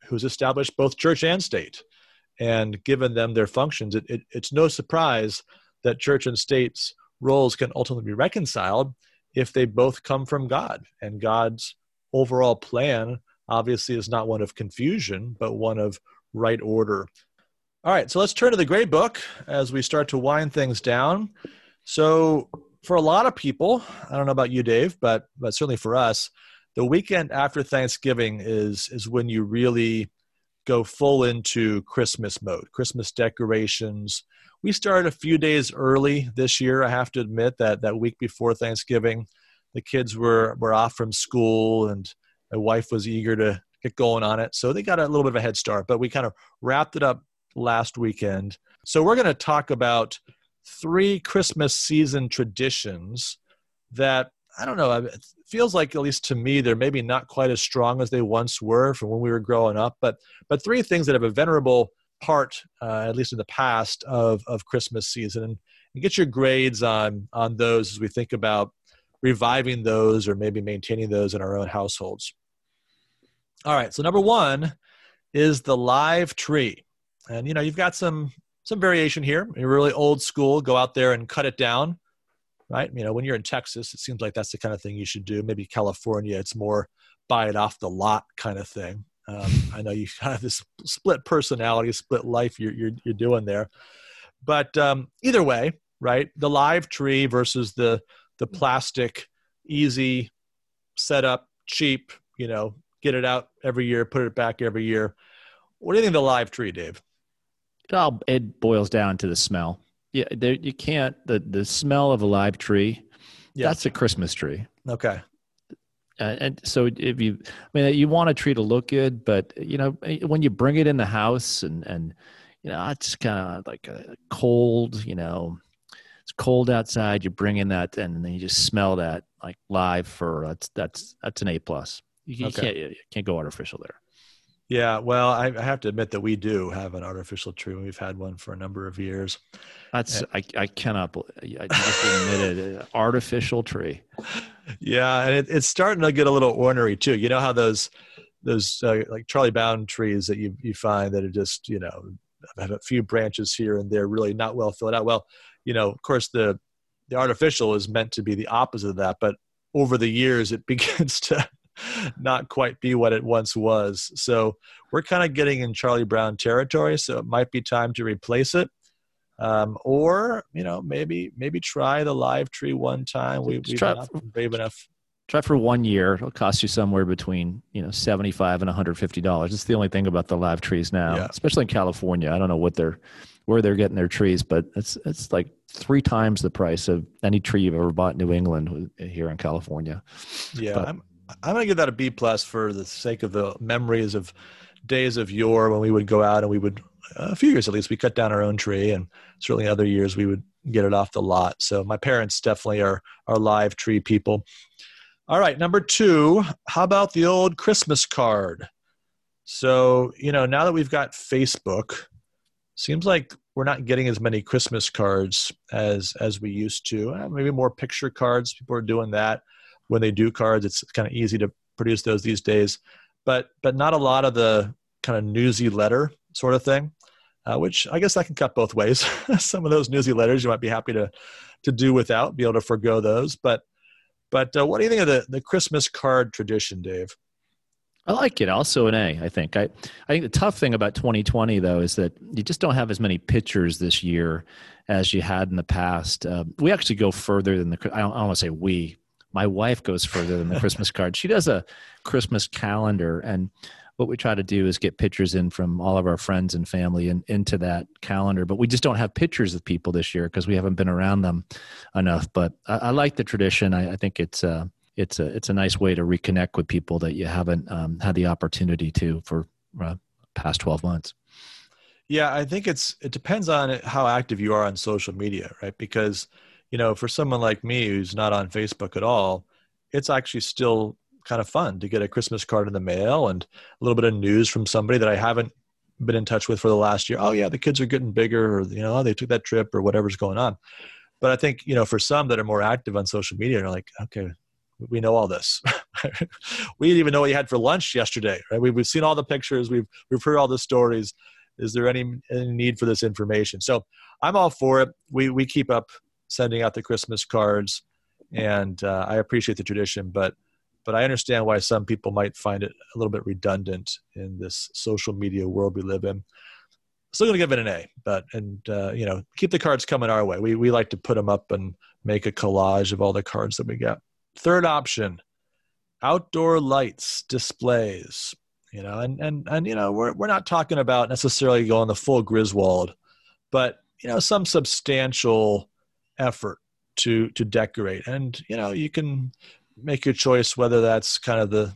who's established both church and state and given them their functions. It, it, it's no surprise that church and state's roles can ultimately be reconciled if they both come from God. And God's overall plan obviously is not one of confusion, but one of right order. All right, so let's turn to the great book as we start to wind things down. So, for a lot of people, I don't know about you, Dave, but but certainly for us, the weekend after Thanksgiving is is when you really go full into Christmas mode. Christmas decorations, we started a few days early this year. I have to admit that that week before Thanksgiving, the kids were were off from school, and my wife was eager to get going on it, so they got a little bit of a head start. But we kind of wrapped it up last weekend. So we're going to talk about three Christmas season traditions that I don't know. It feels like, at least to me, they're maybe not quite as strong as they once were from when we were growing up. But but three things that have a venerable part, uh, at least in the past, of, of Christmas season. And, and get your grades on, on those as we think about reviving those or maybe maintaining those in our own households. All right, so number one is the live tree. And you know, you've got some some variation here. You're really old school, go out there and cut it down. Right? You know, when you're in Texas, it seems like that's the kind of thing you should do. Maybe California, it's more buy it off the lot kind of thing. Um, I know you have this split personality, split life you're, you're, you're doing there. But um, either way, right? The live tree versus the, the plastic, easy setup, cheap, you know, get it out every year, put it back every year. What do you think of the live tree, Dave? Well, it boils down to the smell. Yeah, there, you can't the the smell of a live tree. Yeah. That's a Christmas tree. Okay. Uh, and so if you, I mean, you want a tree to look good, but you know, eh, when you bring it in the house and, and, you know, it's kind of like a cold, you know, it's cold outside. You bring in that, and then you just smell that like live fir. That's that's that's an A plus. You, okay. can't you can't go artificial there. Yeah, well, I, I, have to admit that we do have an artificial tree. We've had one for a number of years. That's and, I, I cannot. I just admitted artificial tree. Yeah, and it, it's starting to get a little ornery too. You know how those those uh, like Charlie Brown trees that you you find that are just you know have a few branches here and there, really not well filled out. Well, you know, of course the the artificial is meant to be the opposite of that, but over the years it begins to not quite be what it once was. So we're kind of getting in Charlie Brown territory. So it might be time to replace it. Um, or you know maybe maybe try the live tree one time. We, we've try, not brave enough. Try for one year. It'll cost you somewhere between you know seventy five and one hundred fifty dollars. It's the only thing about the live trees now, yeah. especially in California. I don't know what they're where they're getting their trees, but it's it's like three times the price of any tree you've ever bought in New England here in California. Yeah, but, I'm I'm gonna give that a B plus for the sake of the memories of days of yore when we would go out and we would a few years at least we cut down our own tree and certainly other years we would get it off the lot. So my parents definitely are are live tree people. All right, number two, how about the old Christmas card? So, you know, now that we've got Facebook, seems like we're not getting as many Christmas cards as as we used to. Uh, maybe more picture cards. People are doing that when they do cards. It's kind of easy to produce those these days, but but not a lot of the kind of newsy letter sort of thing. Uh, which I guess that can cut both ways. Some of those newsy letters you might be happy to to do without, be able to forego those. But but uh, what do you think of the the Christmas card tradition, Dave? I like it. Also an A, I think. I, I think the tough thing about 2020 though is that you just don't have as many pictures this year as you had in the past. Uh, we actually go further than the. I don't, I don't want to say we. My wife goes further than the Christmas card. She does a Christmas calendar, and what we try to do is get pictures in from all of our friends and family and into that calendar. But we just don't have pictures of people this year because we haven't been around them enough. But I, I like the tradition. I, I think it's. Uh, it's a it's a nice way to reconnect with people that you haven't um, had the opportunity to for uh, past 12 months yeah i think it's it depends on how active you are on social media right because you know for someone like me who's not on facebook at all it's actually still kind of fun to get a christmas card in the mail and a little bit of news from somebody that i haven't been in touch with for the last year oh yeah the kids are getting bigger or you know they took that trip or whatever's going on but i think you know for some that are more active on social media they're like okay we know all this. we didn't even know what you had for lunch yesterday, right? We, have seen all the pictures. We've we've heard all the stories. Is there any, any need for this information? So I'm all for it. We we keep up sending out the Christmas cards, and uh, I appreciate the tradition, but but I understand why some people might find it a little bit redundant in this social media world we live in. Still going to give it an A, but and uh, you know keep the cards coming our way. We we like to put them up and make a collage of all the cards that we get. Third option, outdoor lights displays. You know, and and and you know, we're we're not talking about necessarily going the full Griswold, but you know, some substantial effort to to decorate. And you know, you can make your choice whether that's kind of the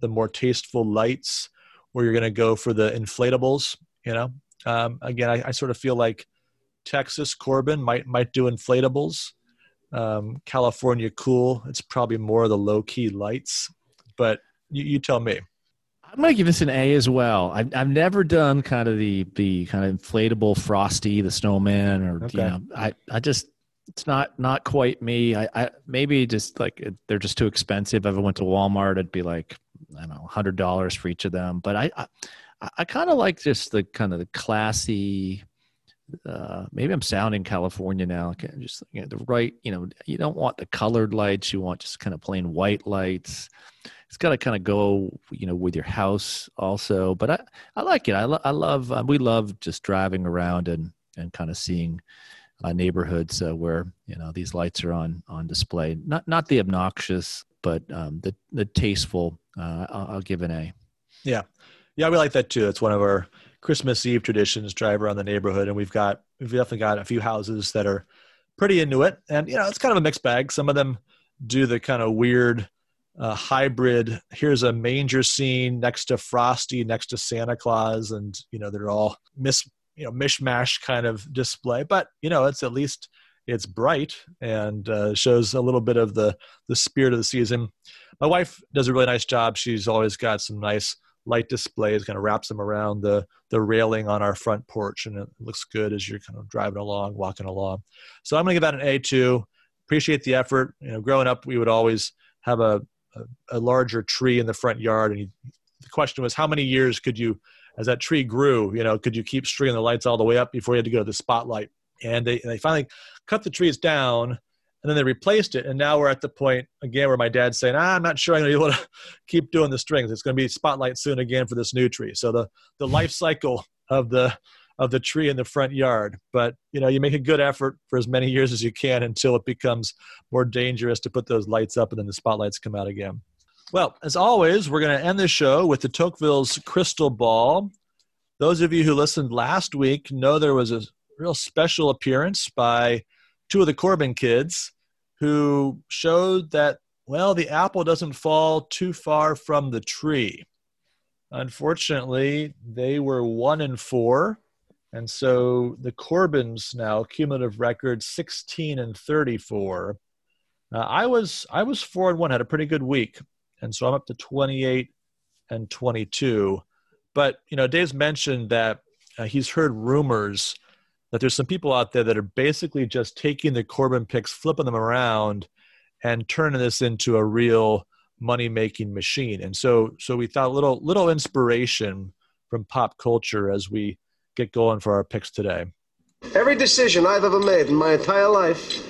the more tasteful lights, or you're going to go for the inflatables. You know, um, again, I, I sort of feel like Texas Corbin might might do inflatables um, California cool. It's probably more of the low key lights, but you, you tell me. I'm going to give this an A as well. I've, I've never done kind of the the kind of inflatable frosty, the snowman, or okay. you know, I I just it's not not quite me. I, I maybe just like they're just too expensive. If I went to Walmart, it'd be like I don't know, hundred dollars for each of them. But I I, I kind of like just the kind of the classy uh, maybe I'm sounding California now. Just you know, the right, you know, you don't want the colored lights. You want just kind of plain white lights. It's got to kind of go, you know, with your house also. But I, I like it. I, lo- I love. Uh, we love just driving around and and kind of seeing uh, neighborhoods uh, where you know these lights are on on display. Not not the obnoxious, but um, the the tasteful. Uh, I'll, I'll give an A. Yeah, yeah, we like that too. It's one of our Christmas Eve traditions drive around the neighborhood, and we've got we've definitely got a few houses that are pretty into it, and you know it's kind of a mixed bag. Some of them do the kind of weird uh, hybrid. Here's a manger scene next to Frosty, next to Santa Claus, and you know they're all mis you know mishmash kind of display. But you know it's at least it's bright and uh, shows a little bit of the the spirit of the season. My wife does a really nice job. She's always got some nice light displays, kind of wraps them around the the railing on our front porch, and it looks good as you're kind of driving along, walking along. So I'm going to give that an A2. Appreciate the effort. You know, growing up, we would always have a a, a larger tree in the front yard, and the question was, how many years could you, as that tree grew, you know, could you keep stringing the lights all the way up before you had to go to the spotlight? And they they finally cut the trees down and then they replaced it and now we're at the point again where my dad's saying ah, i'm not sure i'm going to be able to keep doing the strings. It's going to be spotlight soon again for this new tree. So the the life cycle of the of the tree in the front yard. But you know you make a good effort for as many years as you can until it becomes more dangerous to put those lights up and then the spotlights come out again well as always we're going to end the show with the tocqueville's crystal ball those of you who listened last week know there was a real special appearance by two of the Corbin kids who showed that, well, the apple doesn't fall too far from the tree. Unfortunately, they were one and four. And so the Corbins now cumulative record 16 and 34. Uh, I was I was four and one, had a pretty good week, and so I'm up to 28 and 22. But you know, Dave's mentioned that uh, he's heard rumors that there's some people out there that are basically just taking the Corbin picks, flipping them around, and turning this into a real money making machine. And so, so we thought a little little inspiration from pop culture as we get going for our picks today. Every decision I've ever made in my entire life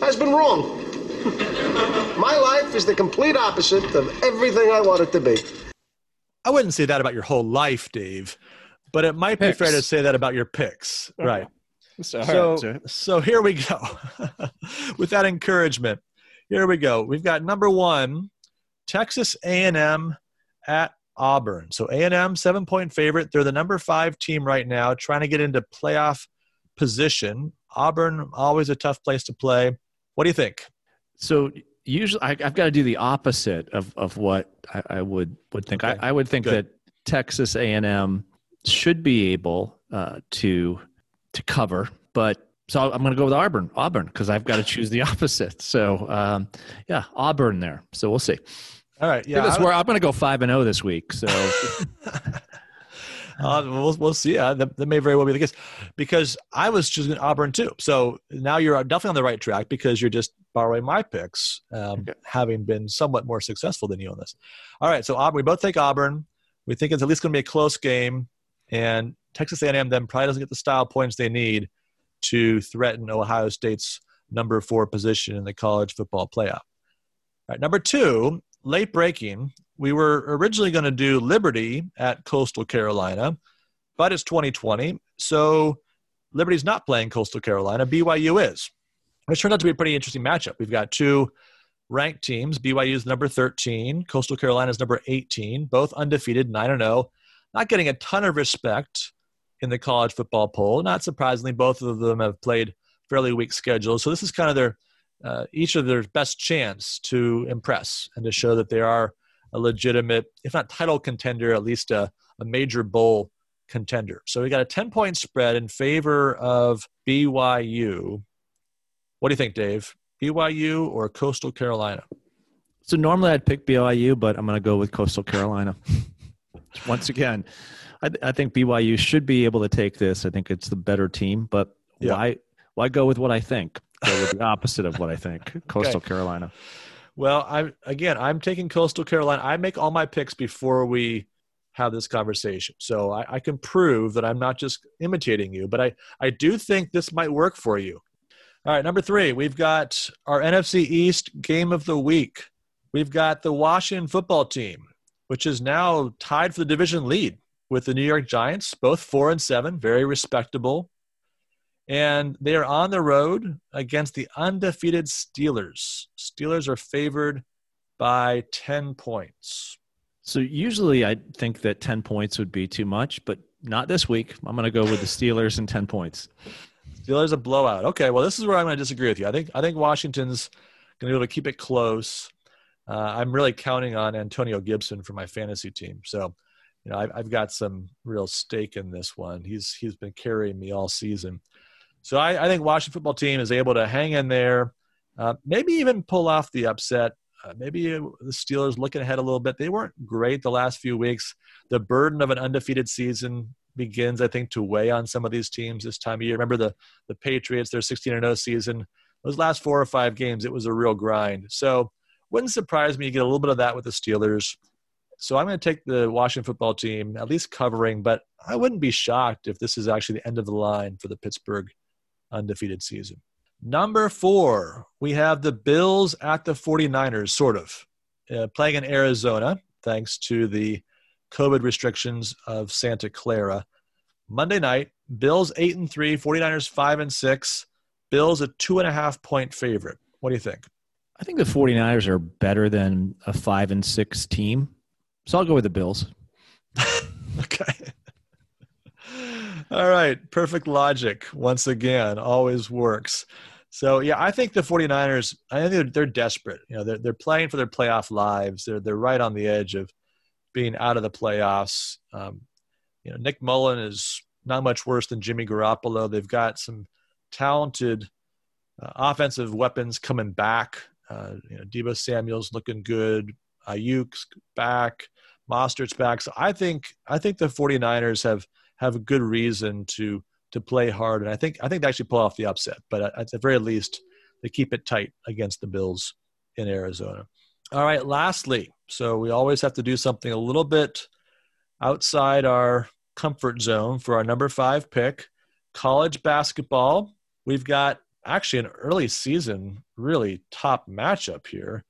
has been wrong. My life is the complete opposite of everything I want it to be. I wouldn't say that about your whole life, Dave, but it might picks. be fair to say that about your picks, uh-huh. right? So, so, so here we go. With that encouragement, here we go. We've got number one, Texas A&M at Auburn. So A&M seven point favorite. They're the number five team right now, trying to get into playoff position. Auburn always a tough place to play. What do you think? So usually I, have got to do the opposite of of what I, I would would think. Okay. I, I, would think Good. that Texas A&M should be able uh, to to cover, but so I'm going to go with Auburn, Auburn, because I've got to choose the opposite. So um, yeah, Auburn there. So we'll see. All right, yeah, where I'm going to go five and zero oh this week. So. Uh, we'll, we'll see. Uh, that, that, may very well be the case because I was choosing Auburn too. So now you're definitely on the right track because you're just borrowing my picks, um, okay. having been somewhat more successful than you on this. All right. So Auburn, we both take Auburn. We think it's at least going to be a close game. And Texas A&M then probably doesn't get the style points they need to threaten Ohio State's number four position in the college football playoff. All right, number two, late breaking. We were originally going to do Liberty at Coastal Carolina, but it's 2020, so Liberty's not playing Coastal Carolina. BYU is. It turned out to be a pretty interesting matchup. We've got two ranked teams. BYU is number 13, Coastal Carolina is number 18, both undefeated, 9 0 not getting a ton of respect in the college football poll. Not surprisingly, both of them have played fairly weak schedules. So this is kind of their uh, each of their best chance to impress and to show that they are a legitimate, if not title contender, at least a, a major bowl contender. So we got a 10 point spread in favor of BYU. What do you think, Dave? BYU or Coastal Carolina? So normally I'd pick BYU, but I'm going to go with Coastal Carolina. once again, I, I, think BYU should be able to take this. I think it's the better team, but yeah. why why go with what I think? Go with the opposite of what I think. Coastal okay. Carolina. Well, I'm again, I'm taking Coastal Carolina. I make all my picks before we have this conversation, so I, I can prove that I'm not just imitating you. But I I do think this might work for you. All right, number three, we've got our NFC East game of the week. We've got the Washington football team which is now tied for the division lead with the New York Giants, both four and seven, very respectable. And they are on the road against the undefeated Steelers. Steelers are favored by 10 points. So usually I think that 10 points would be too much, but not this week. I'm going to go with the Steelers and 10 points. Steelers a blowout. Okay, well this is where I'm going to disagree with you. I think I think Washington's going to be able to keep it close. uh, I'm really counting on Antonio Gibson for my fantasy team. So, you know, I've, I've got some real stake in this one. He's he's been carrying me all season. So I, I think Washington football team is able to hang in there, uh, maybe even pull off the upset. Uh, maybe the Steelers looking ahead a little bit. They weren't great the last few weeks. The burden of an undefeated season begins, I think, to weigh on some of these teams this time of year. Remember the the Patriots, their 16 0 season. Those last four or five games, it was a real grind. So wouldn't surprise me to get a little bit of that with the Steelers. So I'm going to take the Washington football team, at least covering, but I wouldn't be shocked if this is actually the end of the line for the Pittsburgh undefeated season. Number four, we have the Bills at the 49ers, sort of, uh, playing in Arizona, thanks to the COVID restrictions of Santa Clara. Monday night, Bills 8 and 3, 49ers 5 and 6. Bills a two and a half point favorite. What do you think? I think the 49ers are better than a 5 and 6 team. So I'll go with the Bills. okay. All right. Perfect logic. Once again, always works. So yeah, I think the 49ers, I think they're, they're desperate. You know, they're, they're playing for their playoff lives. They're, they're right on the edge of being out of the playoffs. Um, you know, Nick Mullen is not much worse than Jimmy Garoppolo. They've got some talented uh, offensive weapons coming back. Uh, you know, Deebo Samuel's looking good. Aiyuk's back. Mostert's back. So I think I think the 49ers have have a good reason to to play hard, and I think I think they actually pull off the upset. But at the very least, they keep it tight against the Bills in Arizona. All right. Lastly, so we always have to do something a little bit outside our comfort zone for our number five pick. College basketball. We've got actually an early season, really top matchup here,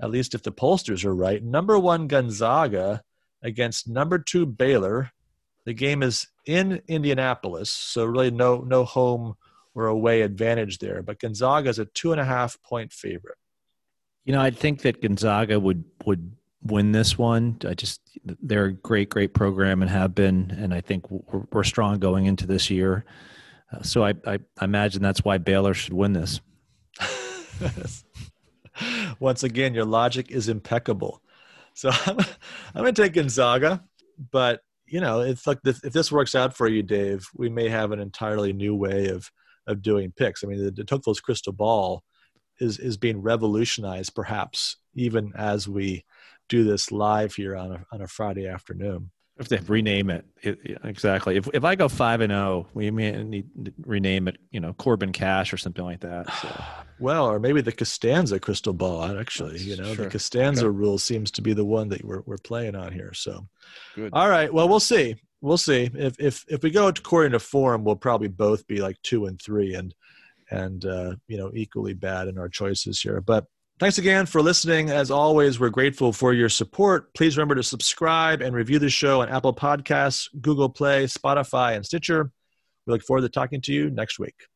at least if the pollsters are right. Number one Gonzaga against number two Baylor. The game is in Indianapolis, so really no no home or away advantage there. But Gonzaga is a two and a half point favorite. You know, I think that Gonzaga would would win this one. I just they're a great great program and have been, and I think we're, we're strong going into this year. Uh, so I, I, I imagine that's why Baylor should win this. Once again, your logic is impeccable. So I'm, I'm going to take Gonzaga, but you know, it's like this, if this works out for you, Dave, we may have an entirely new way of of doing picks. I mean, the, the Tocqueville's crystal ball is is being revolutionized, perhaps even as we do this live here on a on a Friday afternoon. If they rename it, it, exactly. If if I go five and zero, oh, we may need to rename it. You know, Corbin Cash or something like that. So. Well, or maybe the Costanza crystal ball. Actually, you know, sure. the Costanza okay. rule seems to be the one that we're we're playing on here. So, Good. all right. Well, we'll see. We'll see. If if if we go according to form, we'll probably both be like two and three, and and uh, you know equally bad in our choices here. But Thanks again for listening. As always, we're grateful for your support. Please remember to subscribe and review the show on Apple Podcasts, Google Play, Spotify, and Stitcher. We look forward to talking to you next week.